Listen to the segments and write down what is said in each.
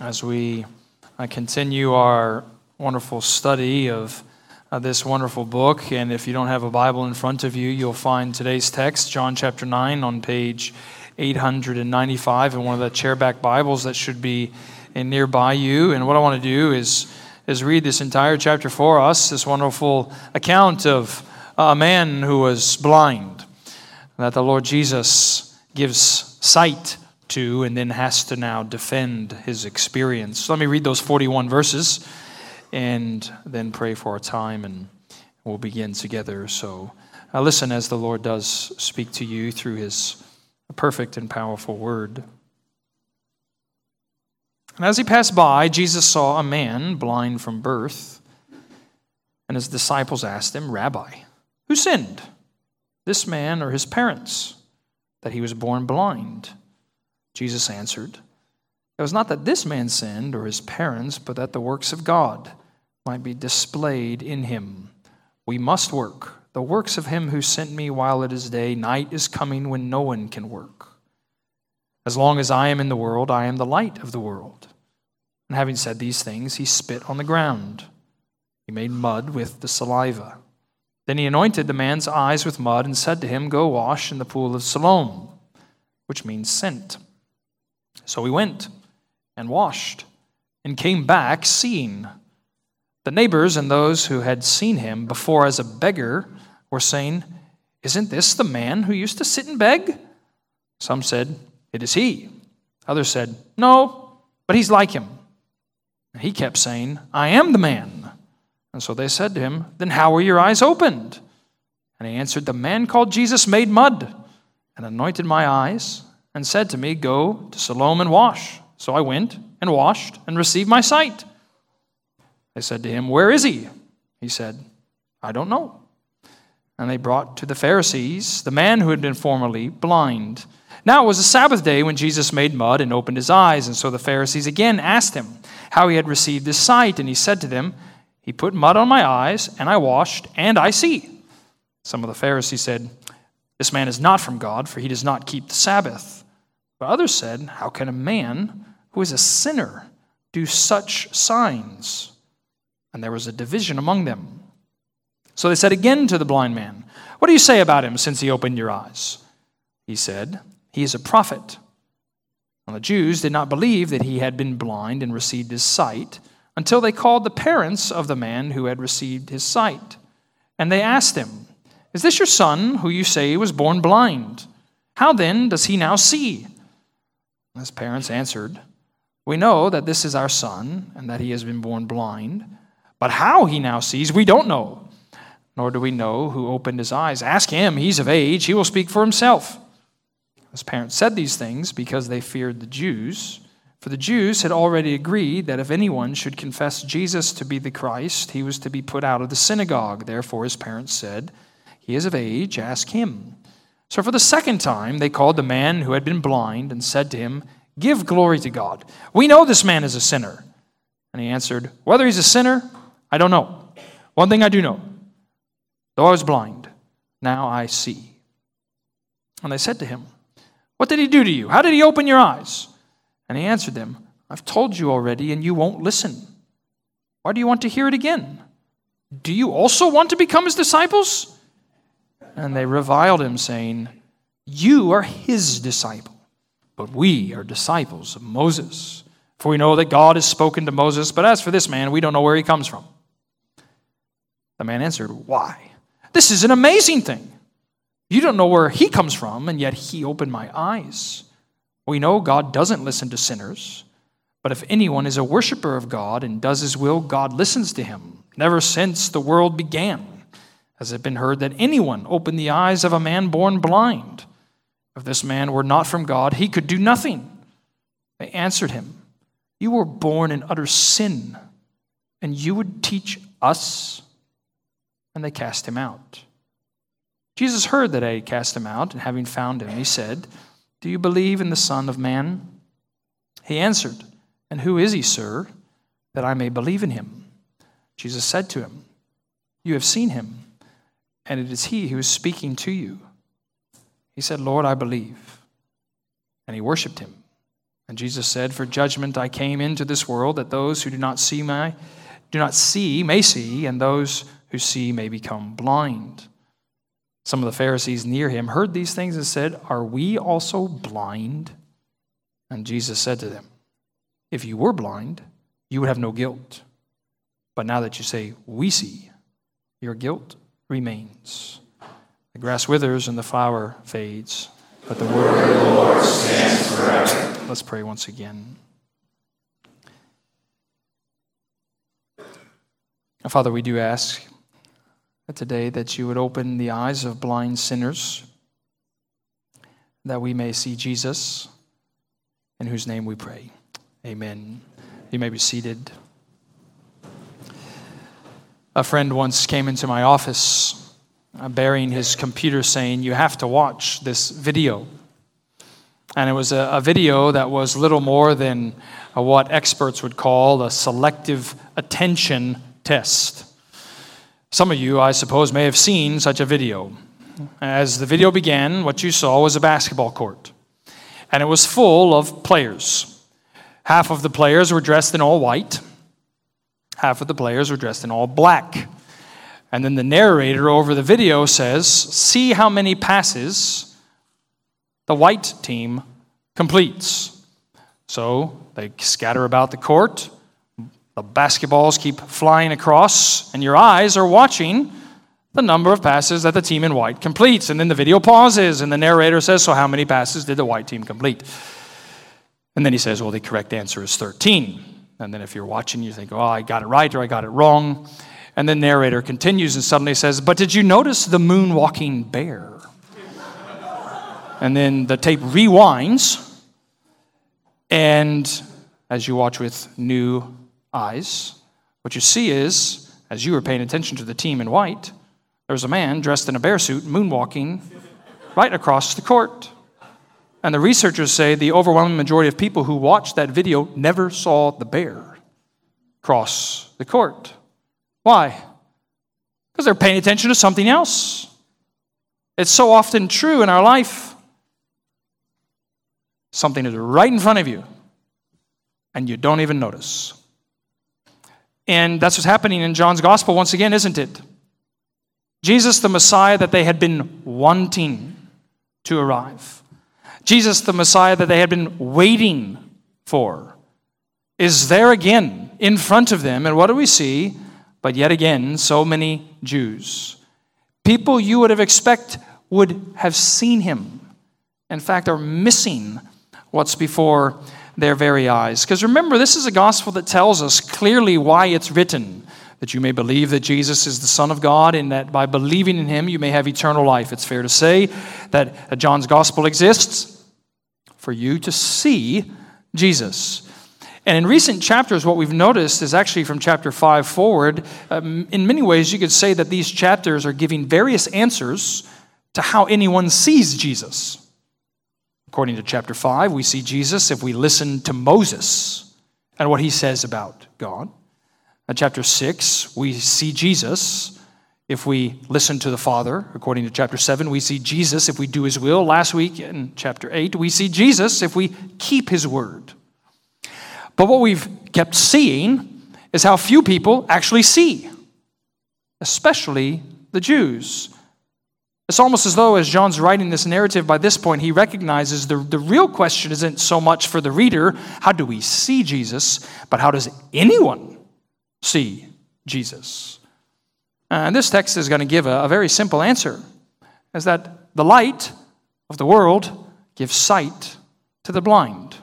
as we uh, continue our wonderful study of uh, this wonderful book. And if you don't have a Bible in front of you, you'll find today's text, John chapter 9, on page 895 in one of the chairback Bibles that should be in nearby you. And what I want to do is, is read this entire chapter for us, this wonderful account of a man who was blind, that the Lord Jesus gives sight to and then has to now defend his experience. So let me read those 41 verses and then pray for our time and we'll begin together. So uh, listen as the Lord does speak to you through his perfect and powerful word. And as he passed by, Jesus saw a man blind from birth. And his disciples asked him, Rabbi, who sinned, this man or his parents, that he was born blind? Jesus answered, It was not that this man sinned or his parents, but that the works of God might be displayed in him. We must work the works of him who sent me while it is day. Night is coming when no one can work. As long as I am in the world, I am the light of the world. And having said these things, he spit on the ground. He made mud with the saliva. Then he anointed the man's eyes with mud and said to him, Go wash in the pool of Siloam, which means sent. So he went and washed and came back seeing. The neighbors and those who had seen him before as a beggar were saying, Isn't this the man who used to sit and beg? Some said, It is he. Others said, No, but he's like him. And he kept saying, I am the man. And so they said to him, Then how were your eyes opened? And he answered, The man called Jesus made mud and anointed my eyes and said to me, Go to Siloam and wash. So I went and washed and received my sight. They said to him, Where is he? He said, I don't know. And they brought to the Pharisees the man who had been formerly blind. Now it was a Sabbath day when Jesus made mud and opened his eyes. And so the Pharisees again asked him how he had received his sight. And he said to them, He put mud on my eyes, and I washed, and I see. Some of the Pharisees said, This man is not from God, for he does not keep the Sabbath. But others said, How can a man who is a sinner do such signs? And there was a division among them. So they said again to the blind man, What do you say about him since he opened your eyes? He said, He is a prophet. And the Jews did not believe that he had been blind and received his sight until they called the parents of the man who had received his sight. And they asked him, Is this your son who you say was born blind? How then does he now see? His parents answered, We know that this is our son and that he has been born blind, but how he now sees, we don't know, nor do we know who opened his eyes. Ask him, he's of age, he will speak for himself. His parents said these things because they feared the Jews. For the Jews had already agreed that if anyone should confess Jesus to be the Christ, he was to be put out of the synagogue. Therefore, his parents said, He is of age, ask him. So for the second time, they called the man who had been blind and said to him, Give glory to God. We know this man is a sinner. And he answered, Whether he's a sinner, I don't know. One thing I do know though I was blind, now I see. And they said to him, What did he do to you? How did he open your eyes? And he answered them, I've told you already, and you won't listen. Why do you want to hear it again? Do you also want to become his disciples? And they reviled him, saying, You are his disciple, but we are disciples of Moses. For we know that God has spoken to Moses, but as for this man, we don't know where he comes from. The man answered, Why? This is an amazing thing. You don't know where he comes from, and yet he opened my eyes. We know God doesn't listen to sinners, but if anyone is a worshiper of God and does his will, God listens to him, never since the world began. Has it been heard that anyone opened the eyes of a man born blind? If this man were not from God, he could do nothing. They answered him, You were born in utter sin, and you would teach us? And they cast him out. Jesus heard that they cast him out, and having found him, he said, Do you believe in the Son of Man? He answered, And who is he, sir, that I may believe in him? Jesus said to him, You have seen him and it is he who is speaking to you. He said, Lord, I believe. And he worshiped him And Jesus said, For judgment I came into this world, that those who do not see my do not see may see, and those who see may become blind. Some of the Pharisees near him heard these things and said, Are we also blind? And Jesus said to them, If you were blind, you would have no guilt. But now that you say, We see, your guilt remains. The grass withers and the flower fades, but the word of the Lord stands forever. Let's pray once again. Father, we do ask today that you would open the eyes of blind sinners, that we may see Jesus, in whose name we pray. Amen. You may be seated. A friend once came into my office uh, bearing his computer saying, You have to watch this video. And it was a, a video that was little more than a, what experts would call a selective attention test. Some of you, I suppose, may have seen such a video. As the video began, what you saw was a basketball court, and it was full of players. Half of the players were dressed in all white, half of the players were dressed in all black. And then the narrator over the video says, See how many passes the white team completes. So they scatter about the court. The basketballs keep flying across, and your eyes are watching the number of passes that the team in white completes. And then the video pauses, and the narrator says, So, how many passes did the white team complete? And then he says, Well, the correct answer is 13. And then if you're watching, you think, Oh, I got it right or I got it wrong. And the narrator continues and suddenly says, But did you notice the moonwalking bear? and then the tape rewinds, and as you watch with new eyes, what you see is, as you were paying attention to the team in white, there was a man dressed in a bear suit moonwalking right across the court. And the researchers say the overwhelming majority of people who watched that video never saw the bear cross the court. Why? Because they're paying attention to something else. It's so often true in our life. Something is right in front of you, and you don't even notice. And that's what's happening in John's gospel once again, isn't it? Jesus, the Messiah that they had been wanting to arrive, Jesus, the Messiah that they had been waiting for, is there again in front of them. And what do we see? But yet again, so many Jews. People you would have expect would have seen him. In fact, are missing what's before their very eyes. Because remember, this is a gospel that tells us clearly why it's written that you may believe that Jesus is the Son of God, and that by believing in him you may have eternal life. It's fair to say that John's gospel exists for you to see Jesus. And in recent chapters, what we've noticed is actually from chapter 5 forward, um, in many ways, you could say that these chapters are giving various answers to how anyone sees Jesus. According to chapter 5, we see Jesus if we listen to Moses and what he says about God. In chapter 6, we see Jesus if we listen to the Father. According to chapter 7, we see Jesus if we do his will. Last week in chapter 8, we see Jesus if we keep his word. But what we've kept seeing is how few people actually see, especially the Jews. It's almost as though, as John's writing this narrative, by this point, he recognizes the, the real question isn't so much for the reader, how do we see Jesus, but how does anyone see Jesus? And this text is going to give a, a very simple answer is that the light of the world gives sight to the blind.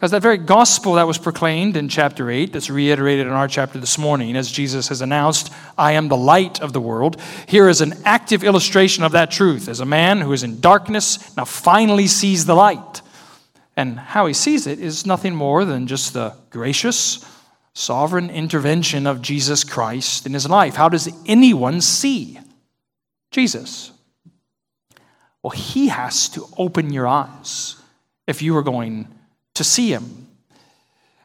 Because that very gospel that was proclaimed in chapter 8, that's reiterated in our chapter this morning, as Jesus has announced, I am the light of the world, here is an active illustration of that truth. As a man who is in darkness now finally sees the light. And how he sees it is nothing more than just the gracious, sovereign intervention of Jesus Christ in his life. How does anyone see Jesus? Well, he has to open your eyes if you are going to see him.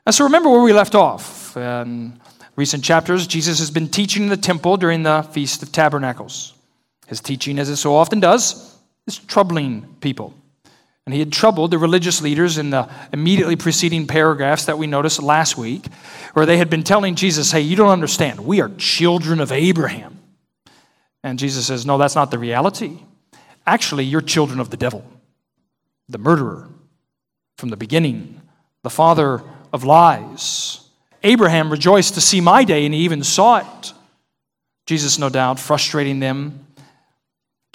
And so remember where we left off. In recent chapters, Jesus has been teaching in the temple during the Feast of Tabernacles. His teaching, as it so often does, is troubling people. And he had troubled the religious leaders in the immediately preceding paragraphs that we noticed last week, where they had been telling Jesus, Hey, you don't understand. We are children of Abraham. And Jesus says, No, that's not the reality. Actually, you're children of the devil, the murderer from the beginning, the father of lies. Abraham rejoiced to see my day, and he even saw it. Jesus, no doubt, frustrating them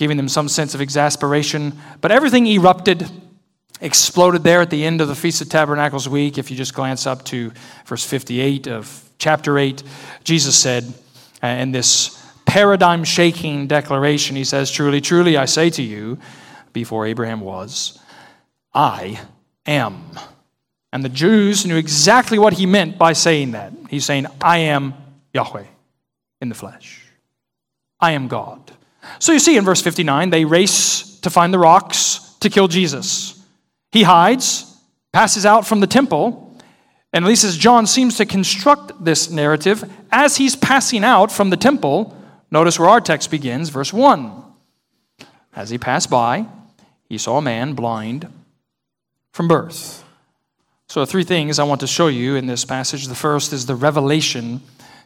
giving them some sense of exasperation. But everything erupted, exploded there at the end of the Feast of Tabernacles week. If you just glance up to verse 58 of chapter 8, Jesus said uh, in this paradigm shaking declaration, He says, Truly, truly, I say to you, before Abraham was, I am. And the Jews knew exactly what he meant by saying that. He's saying, I am Yahweh in the flesh. I am God. So you see in verse 59, they race to find the rocks to kill Jesus. He hides, passes out from the temple, and at least as John seems to construct this narrative, as he's passing out from the temple, notice where our text begins, verse 1. As he passed by, he saw a man blind from birth. So, three things I want to show you in this passage. The first is the revelation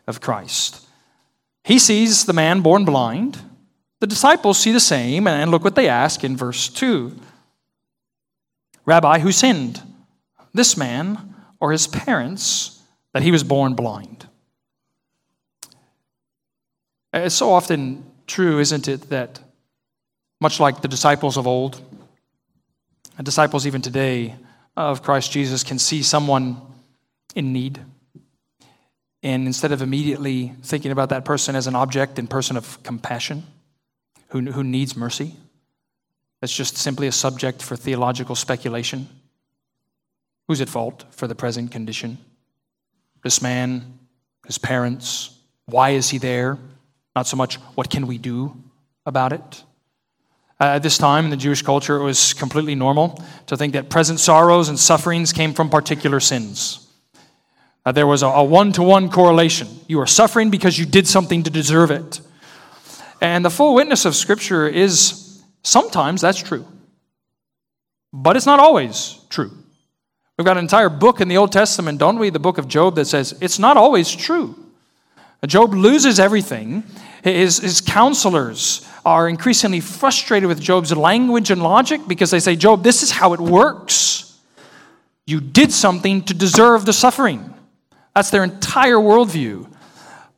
of Christ. He sees the man born blind. The disciples see the same, and look what they ask in verse 2 Rabbi, who sinned, this man or his parents, that he was born blind? It's so often true, isn't it, that much like the disciples of old, and disciples even today of Christ Jesus can see someone in need. And instead of immediately thinking about that person as an object and person of compassion, who, who needs mercy. That's just simply a subject for theological speculation. Who's at fault for the present condition? This man, his parents, why is he there? Not so much what can we do about it. Uh, at this time in the Jewish culture, it was completely normal to think that present sorrows and sufferings came from particular sins. Uh, there was a one to one correlation. You are suffering because you did something to deserve it. And the full witness of Scripture is sometimes that's true, but it's not always true. We've got an entire book in the Old Testament, don't we? The book of Job that says it's not always true. Job loses everything. His, his counselors are increasingly frustrated with Job's language and logic because they say, Job, this is how it works. You did something to deserve the suffering. That's their entire worldview.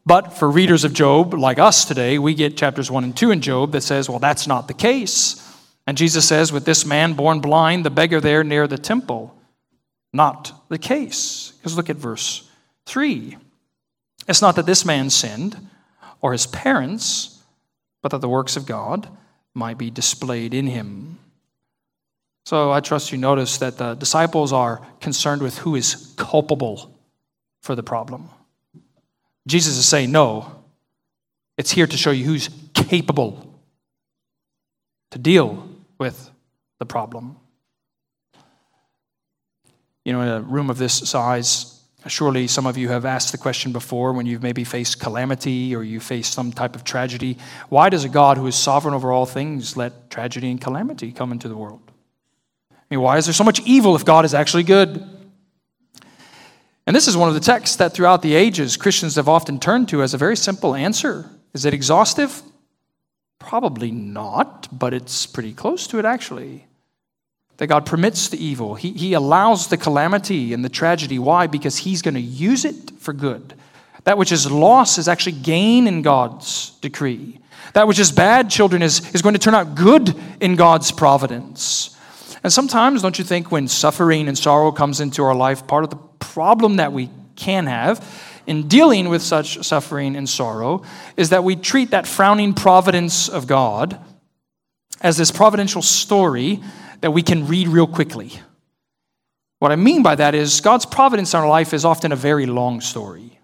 But for readers of Job, like us today, we get chapters 1 and 2 in Job that says, well, that's not the case. And Jesus says, with this man born blind, the beggar there near the temple, not the case. Because look at verse 3. It's not that this man sinned or his parents, but that the works of God might be displayed in him. So I trust you notice that the disciples are concerned with who is culpable for the problem. Jesus is saying, no, it's here to show you who's capable to deal with the problem. You know, in a room of this size, surely some of you have asked the question before when you've maybe faced calamity or you faced some type of tragedy why does a God who is sovereign over all things let tragedy and calamity come into the world? I mean, why is there so much evil if God is actually good? And this is one of the texts that throughout the ages Christians have often turned to as a very simple answer. Is it exhaustive? Probably not, but it's pretty close to it actually. That God permits the evil, He, he allows the calamity and the tragedy. Why? Because He's going to use it for good. That which is loss is actually gain in God's decree. That which is bad, children, is, is going to turn out good in God's providence. And sometimes, don't you think, when suffering and sorrow comes into our life, part of the problem that we can have in dealing with such suffering and sorrow is that we treat that frowning providence of God as this providential story that we can read real quickly. What I mean by that is God's providence in our life is often a very long story.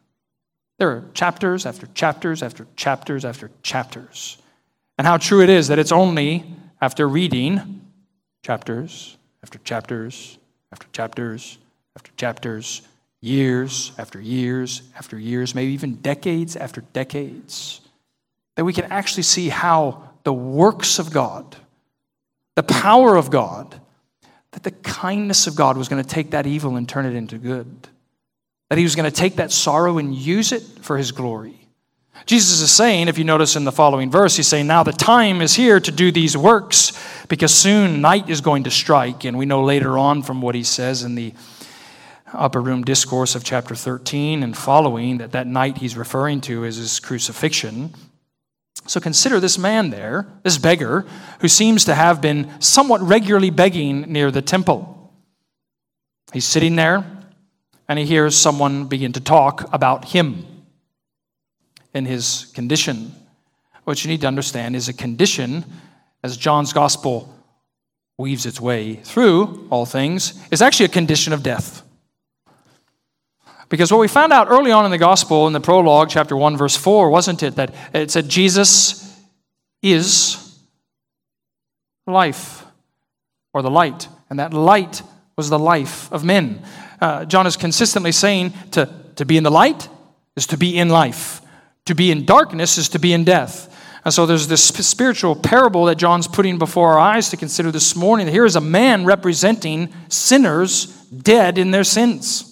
There are chapters after chapters after chapters after chapters. And how true it is that it's only after reading chapters after chapters after chapters after chapters, years after years after years, maybe even decades after decades, that we can actually see how the works of God, the power of God, that the kindness of God was going to take that evil and turn it into good. That he was going to take that sorrow and use it for his glory. Jesus is saying, if you notice in the following verse, he's saying, Now the time is here to do these works because soon night is going to strike. And we know later on from what he says in the upper room discourse of chapter 13 and following that that night he's referring to is his crucifixion. So consider this man there, this beggar, who seems to have been somewhat regularly begging near the temple. He's sitting there and he hears someone begin to talk about him in his condition. What you need to understand is a condition, as John's gospel weaves its way through all things, is actually a condition of death. Because what we found out early on in the gospel, in the prologue, chapter 1, verse 4, wasn't it that it said Jesus is life or the light, and that light was the life of men. Uh, John is consistently saying to, to be in the light is to be in life, to be in darkness is to be in death. And so there's this spiritual parable that John's putting before our eyes to consider this morning. Here is a man representing sinners dead in their sins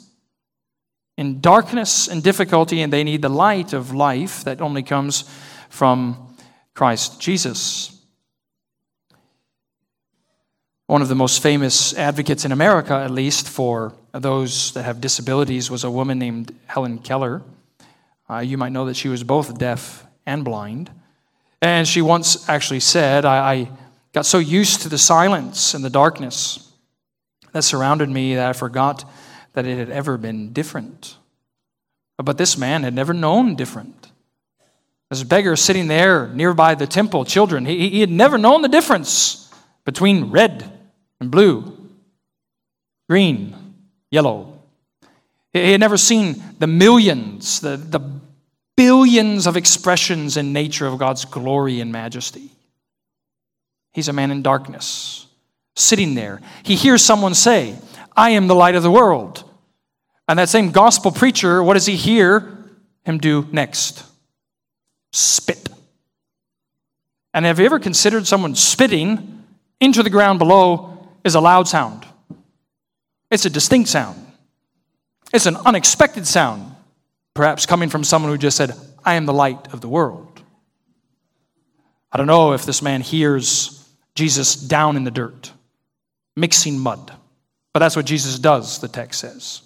in darkness and difficulty, and they need the light of life that only comes from Christ Jesus. One of the most famous advocates in America, at least, for those that have disabilities was a woman named Helen Keller. Uh, you might know that she was both deaf and blind. And she once actually said, I, I got so used to the silence and the darkness that surrounded me that I forgot that it had ever been different. But this man had never known different. This beggar sitting there nearby the temple, children, he, he had never known the difference between red and blue, green, yellow. He had never seen the millions, the, the billions of expressions in nature of God's glory and majesty. He's a man in darkness, sitting there. He hears someone say, I am the light of the world. And that same gospel preacher, what does he hear him do next? Spit. And have you ever considered someone spitting into the ground below is a loud sound? It's a distinct sound. It's an unexpected sound, perhaps coming from someone who just said, I am the light of the world. I don't know if this man hears Jesus down in the dirt, mixing mud. But that's what Jesus does, the text says.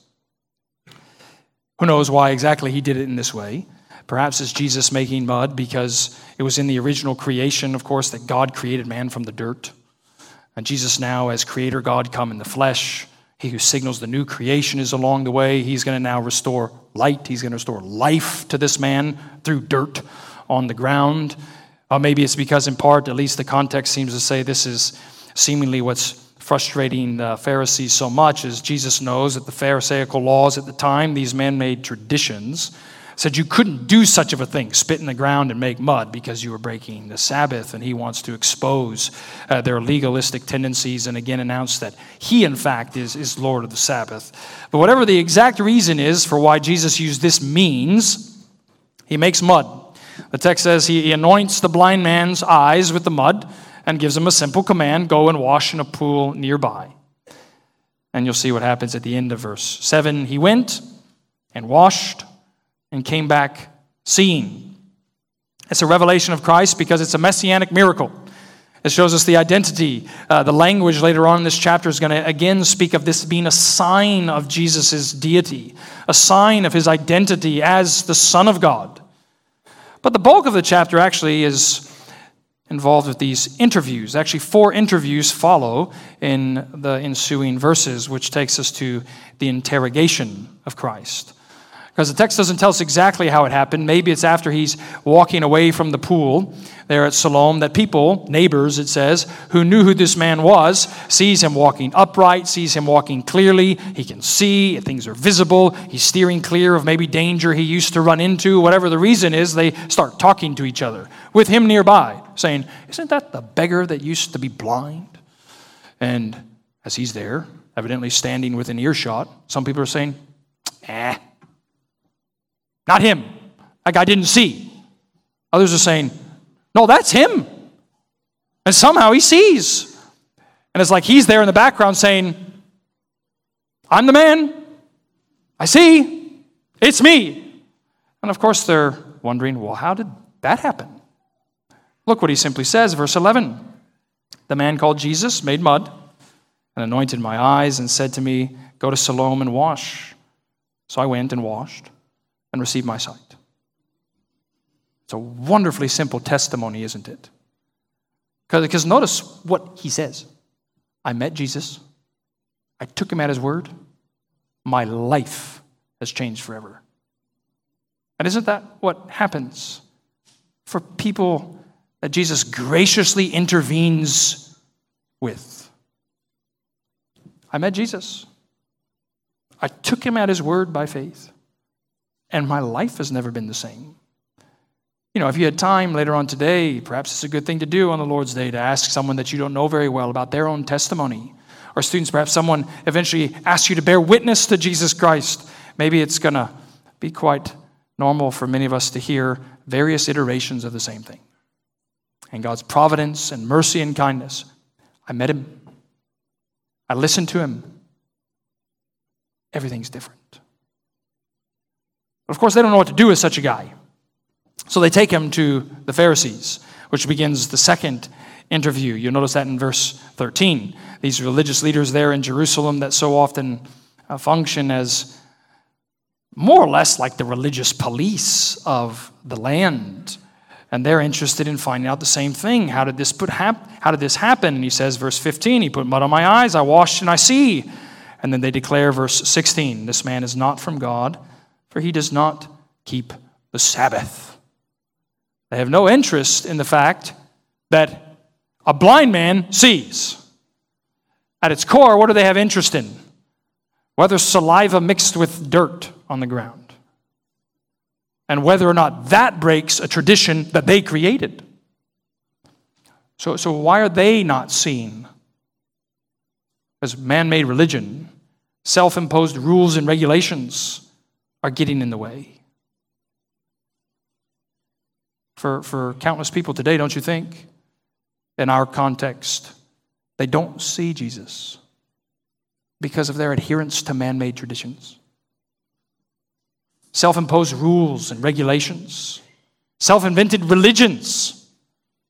Who knows why exactly he did it in this way? Perhaps it's Jesus making mud because it was in the original creation, of course, that God created man from the dirt. And Jesus now, as creator God, come in the flesh. He who signals the new creation is along the way. He's going to now restore light. He's going to restore life to this man through dirt on the ground. Uh, maybe it's because, in part, at least the context seems to say this is seemingly what's frustrating the Pharisees so much is Jesus knows that the Pharisaical laws at the time, these man made traditions, said you couldn't do such of a thing, spit in the ground and make mud because you were breaking the Sabbath. And he wants to expose uh, their legalistic tendencies and again announce that he, in fact, is, is Lord of the Sabbath. But whatever the exact reason is for why Jesus used this means, he makes mud. The text says he, he anoints the blind man's eyes with the mud and gives him a simple command go and wash in a pool nearby. And you'll see what happens at the end of verse 7. He went and washed and came back seeing. It's a revelation of Christ because it's a messianic miracle. It shows us the identity. Uh, the language later on in this chapter is going to again speak of this being a sign of Jesus' deity, a sign of his identity as the Son of God. But the bulk of the chapter actually is involved with these interviews. Actually, four interviews follow in the ensuing verses, which takes us to the interrogation of Christ. Because the text doesn't tell us exactly how it happened. Maybe it's after he's walking away from the pool there at Siloam that people, neighbors, it says, who knew who this man was, sees him walking upright, sees him walking clearly. He can see, things are visible. He's steering clear of maybe danger he used to run into. Whatever the reason is, they start talking to each other with him nearby, saying, Isn't that the beggar that used to be blind? And as he's there, evidently standing within earshot, some people are saying, Eh, not him. Like I didn't see. Others are saying, no, that's him. And somehow he sees. And it's like he's there in the background saying, I'm the man. I see. It's me. And of course, they're wondering, well, how did that happen? Look what he simply says, verse 11. The man called Jesus made mud and anointed my eyes and said to me, Go to Siloam and wash. So I went and washed and receive my sight. It's a wonderfully simple testimony, isn't it? Because notice what he says I met Jesus, I took him at his word, my life has changed forever. And isn't that what happens for people that Jesus graciously intervenes with? I met Jesus. I took him at his word by faith, and my life has never been the same. You know, if you had time later on today, perhaps it's a good thing to do on the Lord's Day to ask someone that you don't know very well about their own testimony. Or students, perhaps someone eventually asks you to bear witness to Jesus Christ. Maybe it's going to be quite normal for many of us to hear various iterations of the same thing. And God's providence and mercy and kindness. I met him. I listened to him. Everything's different. But of course, they don't know what to do with such a guy. So they take him to the Pharisees, which begins the second interview. You'll notice that in verse 13. These religious leaders there in Jerusalem that so often uh, function as more or less like the religious police of the land. And they're interested in finding out the same thing. How did this put hap- how did this happen? And he says, verse 15, he put mud on my eyes, I washed and I see. And then they declare, verse 16, this man is not from God, for he does not keep the Sabbath. They have no interest in the fact that a blind man sees. At its core, what do they have interest in? Whether saliva mixed with dirt on the ground. And whether or not that breaks a tradition that they created. So, so why are they not seen? As man made religion, self imposed rules and regulations are getting in the way for, for countless people today, don't you think? In our context, they don't see Jesus because of their adherence to man made traditions, self imposed rules and regulations, self invented religions.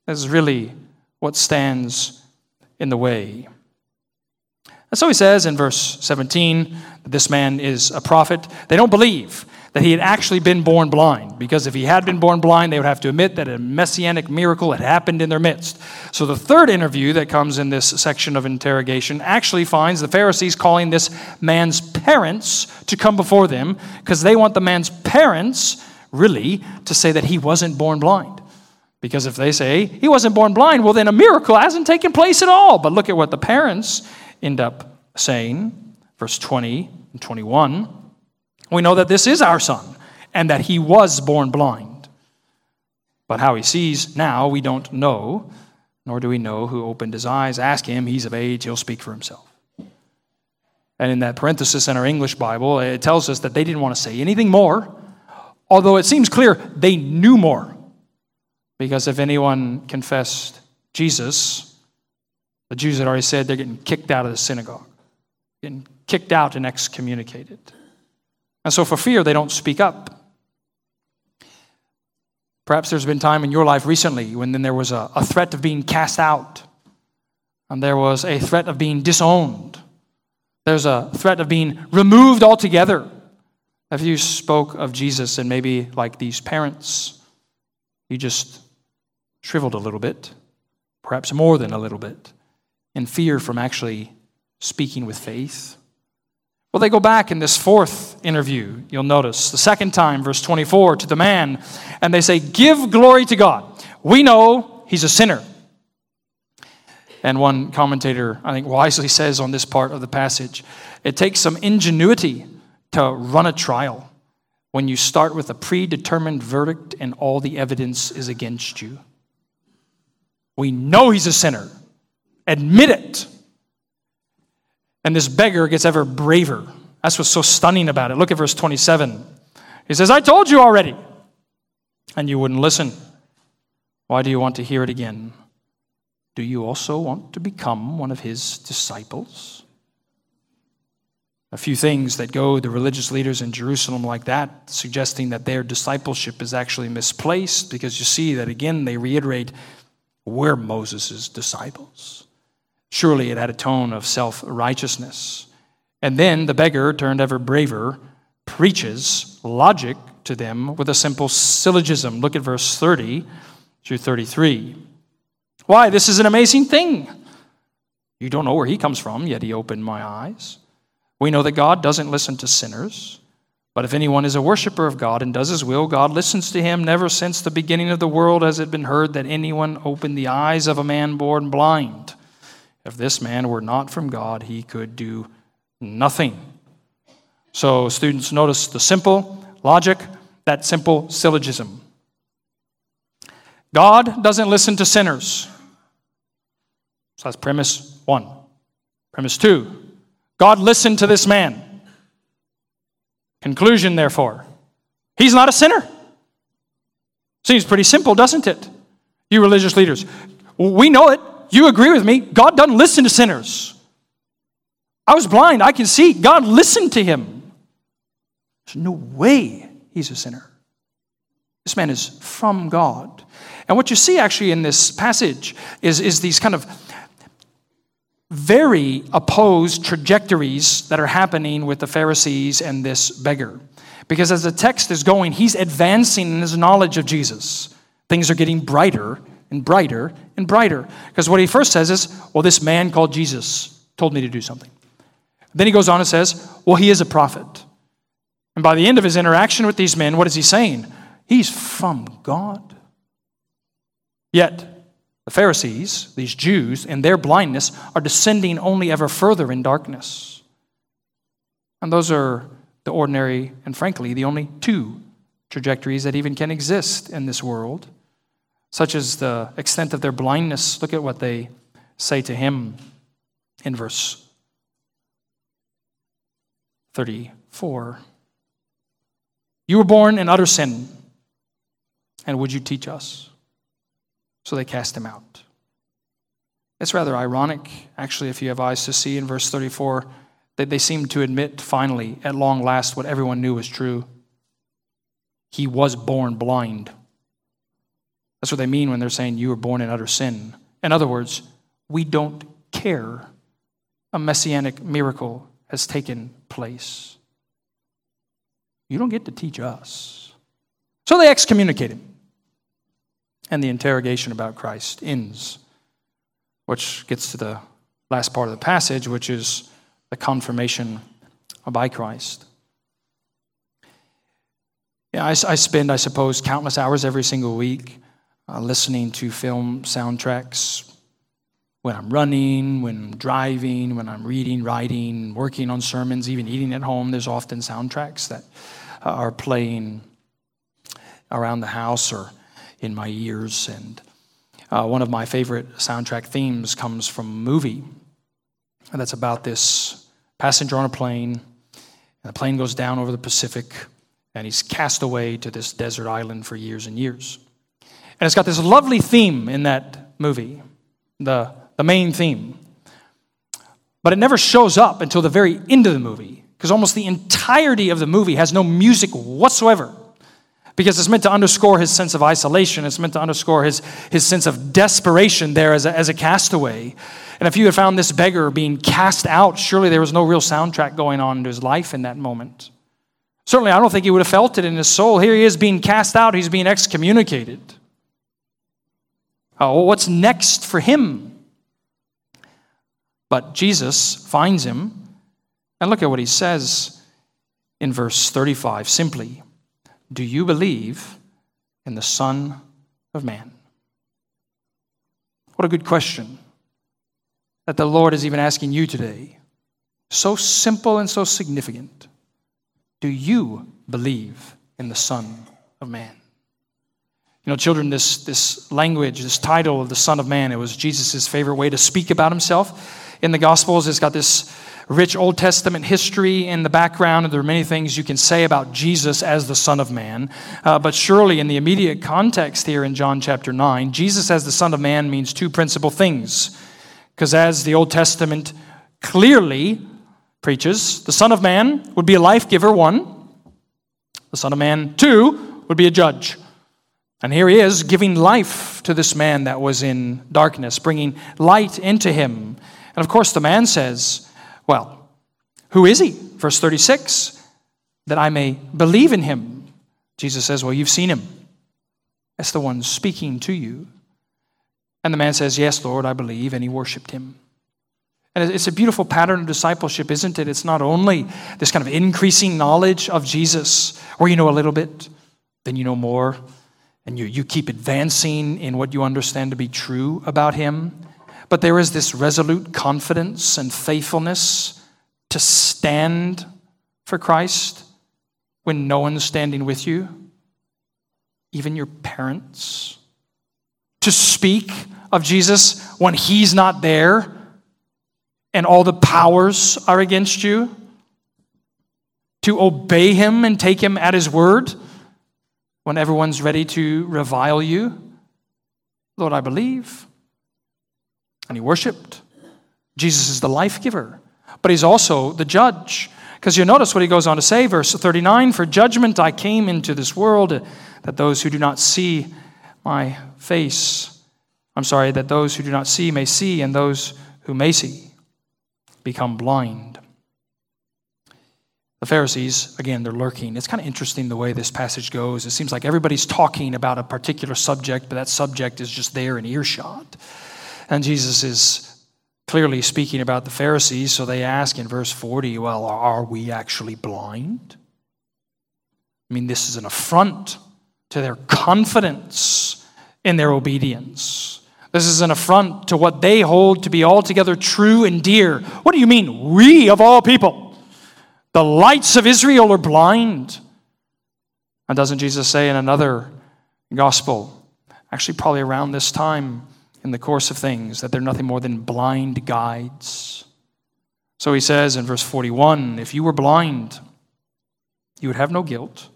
This is really what stands in the way. And so he says in verse 17 that this man is a prophet. They don't believe that he had actually been born blind, because if he had been born blind, they would have to admit that a messianic miracle had happened in their midst. So the third interview that comes in this section of interrogation actually finds the Pharisees calling this man's parents to come before them, because they want the man's parents, really, to say that he wasn't born blind. Because if they say he wasn't born blind, well, then a miracle hasn't taken place at all. But look at what the parents end up saying, verse 20 and 21. We know that this is our son and that he was born blind. But how he sees now, we don't know, nor do we know who opened his eyes. Ask him, he's of age, he'll speak for himself. And in that parenthesis in our English Bible, it tells us that they didn't want to say anything more, although it seems clear they knew more. Because if anyone confessed Jesus, the Jews had already said they're getting kicked out of the synagogue, getting kicked out and excommunicated. And so, for fear, they don't speak up. Perhaps there's been time in your life recently when then there was a, a threat of being cast out, and there was a threat of being disowned. There's a threat of being removed altogether. If you spoke of Jesus and maybe like these parents, you just shriveled a little bit, perhaps more than a little bit, in fear from actually speaking with faith. Well, they go back in this fourth interview, you'll notice, the second time, verse 24, to the man, and they say, Give glory to God. We know he's a sinner. And one commentator, I think, wisely says on this part of the passage it takes some ingenuity to run a trial when you start with a predetermined verdict and all the evidence is against you. We know he's a sinner. Admit it. And this beggar gets ever braver. That's what's so stunning about it. Look at verse 27. He says, I told you already, and you wouldn't listen. Why do you want to hear it again? Do you also want to become one of his disciples? A few things that go the religious leaders in Jerusalem like that, suggesting that their discipleship is actually misplaced, because you see that again they reiterate we're Moses' disciples. Surely it had a tone of self righteousness. And then the beggar, turned ever braver, preaches logic to them with a simple syllogism. Look at verse 30 through 33. Why, this is an amazing thing. You don't know where he comes from, yet he opened my eyes. We know that God doesn't listen to sinners. But if anyone is a worshiper of God and does his will, God listens to him. Never since the beginning of the world has it been heard that anyone opened the eyes of a man born blind. If this man were not from God, he could do nothing. So, students, notice the simple logic, that simple syllogism. God doesn't listen to sinners. So that's premise one. Premise two God listened to this man. Conclusion, therefore, he's not a sinner. Seems pretty simple, doesn't it? You religious leaders. We know it. You agree with me. God doesn't listen to sinners. I was blind. I can see. God listened to him. There's no way he's a sinner. This man is from God. And what you see actually in this passage is, is these kind of very opposed trajectories that are happening with the Pharisees and this beggar. Because as the text is going, he's advancing in his knowledge of Jesus. Things are getting brighter and brighter and brighter. Because what he first says is, Well, this man called Jesus told me to do something. Then he goes on and says, Well, he is a prophet. And by the end of his interaction with these men, what is he saying? He's from God. Yet, the Pharisees, these Jews, in their blindness, are descending only ever further in darkness. And those are the ordinary and, frankly, the only two trajectories that even can exist in this world, such as the extent of their blindness. Look at what they say to him in verse 34. You were born in utter sin, and would you teach us? So they cast him out. It's rather ironic, actually, if you have eyes to see in verse 34, that they seem to admit finally, at long last, what everyone knew was true. He was born blind. That's what they mean when they're saying you were born in utter sin. In other words, we don't care. A messianic miracle has taken place. You don't get to teach us. So they excommunicate him and the interrogation about Christ ends, which gets to the last part of the passage, which is the confirmation by Christ. Yeah, I, I spend, I suppose, countless hours every single week uh, listening to film soundtracks when I'm running, when I'm driving, when I'm reading, writing, working on sermons, even eating at home. There's often soundtracks that uh, are playing around the house or in my ears. And uh, one of my favorite soundtrack themes comes from a movie that's about this passenger on a plane. And the plane goes down over the Pacific, and he's cast away to this desert island for years and years. And it's got this lovely theme in that movie, the, the main theme. But it never shows up until the very end of the movie, because almost the entirety of the movie has no music whatsoever because it's meant to underscore his sense of isolation. It's meant to underscore his, his sense of desperation there as a, as a castaway. And if you had found this beggar being cast out, surely there was no real soundtrack going on in his life in that moment. Certainly, I don't think he would have felt it in his soul. Here he is being cast out, he's being excommunicated. Oh, what's next for him? But Jesus finds him, and look at what he says in verse 35 simply do you believe in the Son of Man? What a good question that the Lord is even asking you today. So simple and so significant. Do you believe in the Son of Man? You know, children, this, this language, this title of the Son of Man, it was Jesus' favorite way to speak about himself. in the Gospels. It's got this rich Old Testament history in the background, and there are many things you can say about Jesus as the Son of Man. Uh, but surely, in the immediate context here in John chapter 9, Jesus as the Son of Man means two principal things. Because as the Old Testament clearly preaches, the Son of Man would be a life giver, one. The Son of Man, two, would be a judge. And here he is giving life to this man that was in darkness, bringing light into him. And of course, the man says, Well, who is he? Verse 36 that I may believe in him. Jesus says, Well, you've seen him. That's the one speaking to you. And the man says, Yes, Lord, I believe. And he worshiped him. And it's a beautiful pattern of discipleship, isn't it? It's not only this kind of increasing knowledge of Jesus, where you know a little bit, then you know more and you, you keep advancing in what you understand to be true about Him. But there is this resolute confidence and faithfulness to stand for Christ when no one's standing with you, even your parents. To speak of Jesus when He's not there and all the powers are against you. To obey Him and take Him at His word when everyone's ready to revile you? Lord, I believe. And he worshiped. Jesus is the life giver, but he's also the judge. Because you notice what he goes on to say, verse 39 For judgment I came into this world, that those who do not see my face, I'm sorry, that those who do not see may see, and those who may see become blind. The Pharisees, again, they're lurking. It's kind of interesting the way this passage goes. It seems like everybody's talking about a particular subject, but that subject is just there in earshot. And Jesus is clearly speaking about the Pharisees, so they ask in verse 40, well, are we actually blind? I mean, this is an affront to their confidence in their obedience. This is an affront to what they hold to be altogether true and dear. What do you mean, we of all people? The lights of Israel are blind. And doesn't Jesus say in another gospel, actually, probably around this time in the course of things, that they're nothing more than blind guides? So he says in verse 41 if you were blind, you would have no guilt.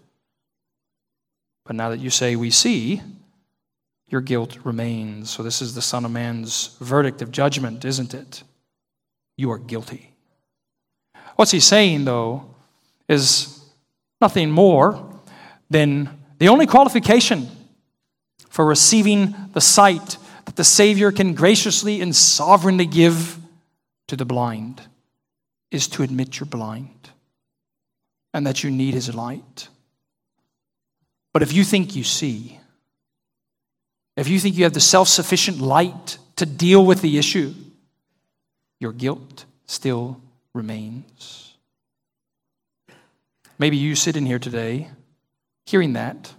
But now that you say we see, your guilt remains. So this is the Son of Man's verdict of judgment, isn't it? You are guilty. What's he saying, though, is nothing more than the only qualification for receiving the sight that the Savior can graciously and sovereignly give to the blind is to admit you're blind and that you need His light. But if you think you see, if you think you have the self sufficient light to deal with the issue, your guilt still remains. Maybe you sit in here today hearing that,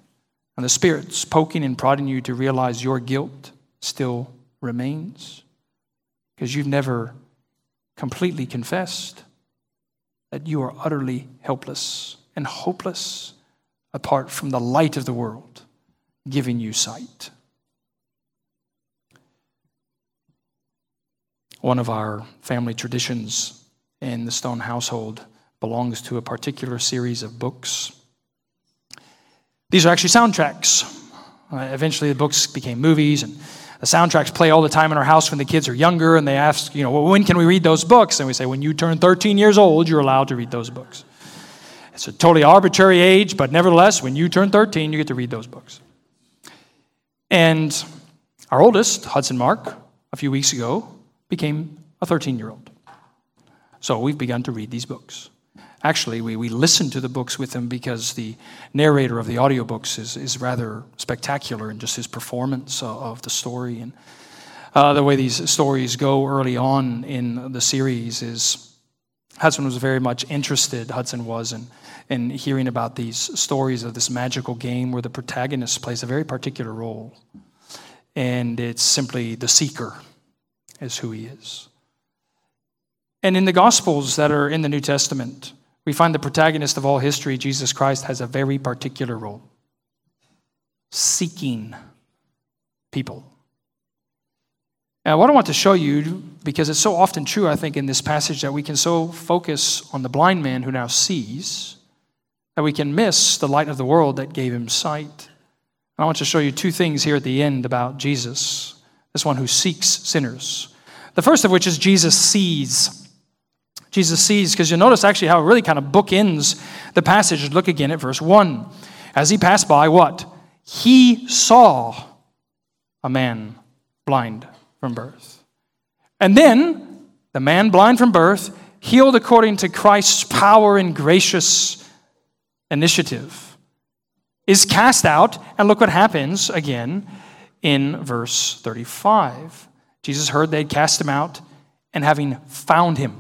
and the Spirit's poking and prodding you to realize your guilt still remains because you've never completely confessed that you are utterly helpless and hopeless apart from the light of the world giving you sight. One of our family traditions in the Stone household belongs to a particular series of books. These are actually soundtracks. Uh, eventually, the books became movies, and the soundtracks play all the time in our house when the kids are younger, and they ask, you know, well, when can we read those books? And we say, when you turn 13 years old, you're allowed to read those books. It's a totally arbitrary age, but nevertheless, when you turn 13, you get to read those books. And our oldest, Hudson Mark, a few weeks ago, became a 13 year old. So we've begun to read these books. Actually, we, we listen to the books with him because the narrator of the audiobooks is, is rather spectacular in just his performance of, of the story. And uh, the way these stories go early on in the series is Hudson was very much interested, Hudson was, in, in hearing about these stories of this magical game where the protagonist plays a very particular role. And it's simply the seeker, is who he is. And in the Gospels that are in the New Testament, we find the protagonist of all history, Jesus Christ, has a very particular role seeking people. Now, what I want to show you, because it's so often true, I think, in this passage, that we can so focus on the blind man who now sees that we can miss the light of the world that gave him sight. And I want to show you two things here at the end about Jesus, this one who seeks sinners. The first of which is Jesus sees. Jesus sees, because you'll notice actually how it really kind of bookends the passage. Look again at verse 1. As he passed by, what? He saw a man blind from birth. And then the man blind from birth, healed according to Christ's power and gracious initiative, is cast out. And look what happens again in verse 35. Jesus heard they'd cast him out, and having found him.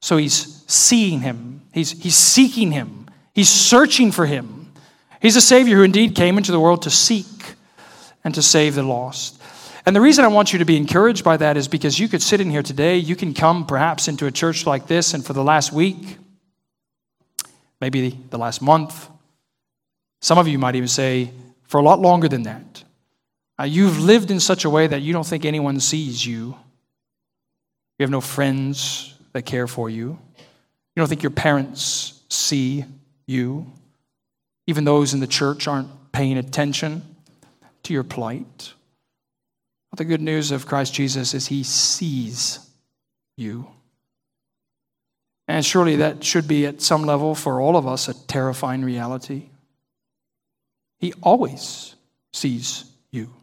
So he's seeing him, he's, he's seeking him, he's searching for him. He's a Savior who indeed came into the world to seek and to save the lost. And the reason I want you to be encouraged by that is because you could sit in here today, you can come perhaps into a church like this, and for the last week, maybe the last month, some of you might even say for a lot longer than that. Uh, you've lived in such a way that you don't think anyone sees you. You have no friends that care for you. You don't think your parents see you. Even those in the church aren't paying attention to your plight. But the good news of Christ Jesus is he sees you. And surely that should be, at some level, for all of us, a terrifying reality. He always sees you,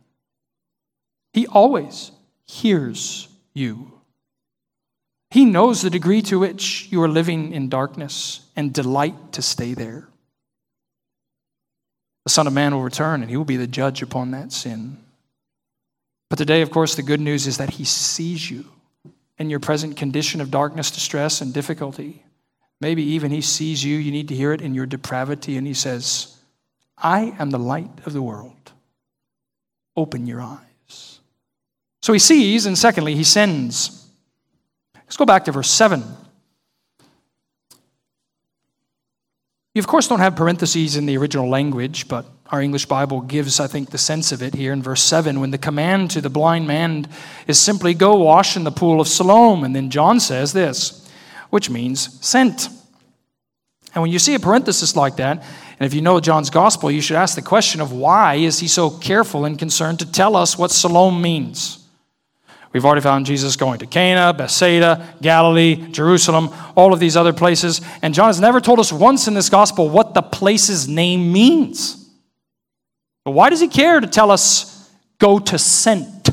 He always hears you. He knows the degree to which you are living in darkness and delight to stay there. The Son of Man will return and he will be the judge upon that sin. But today, of course, the good news is that He sees you in your present condition of darkness, distress, and difficulty. Maybe even He sees you, you need to hear it, in your depravity, and He says, I am the light of the world. Open your eyes. So He sees, and secondly, He sends. Let's go back to verse 7. You, of course, don't have parentheses in the original language, but our English Bible gives, I think, the sense of it here in verse 7 when the command to the blind man is simply go wash in the pool of Siloam. And then John says this, which means sent. And when you see a parenthesis like that, and if you know John's gospel, you should ask the question of why is he so careful and concerned to tell us what Siloam means? We've already found Jesus going to Cana, Bethsaida, Galilee, Jerusalem, all of these other places. And John has never told us once in this gospel what the place's name means. But why does he care to tell us, go to sent?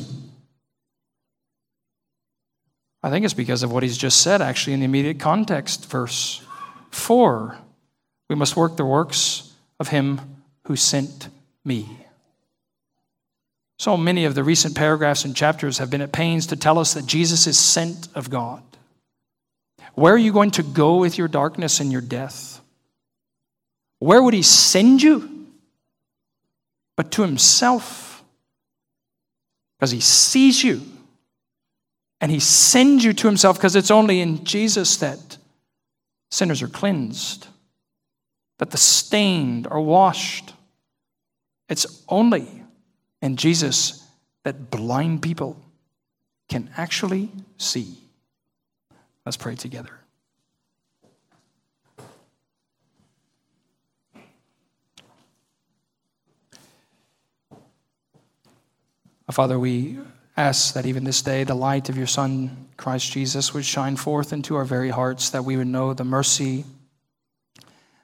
I think it's because of what he's just said, actually, in the immediate context, verse 4. We must work the works of him who sent me. So many of the recent paragraphs and chapters have been at pains to tell us that Jesus is sent of God. Where are you going to go with your darkness and your death? Where would he send you? but to himself. Because he sees you and he sends you to himself because it's only in Jesus that sinners are cleansed, that the stained are washed. It's only in Jesus that blind people can actually see. Let's pray together. Father, we ask that even this day the light of your Son, Christ Jesus, would shine forth into our very hearts, that we would know the mercy,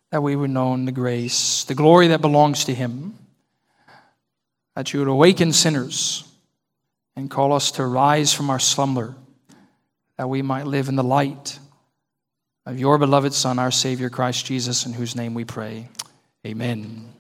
that we would know the grace, the glory that belongs to him, that you would awaken sinners and call us to rise from our slumber, that we might live in the light of your beloved Son, our Savior, Christ Jesus, in whose name we pray. Amen.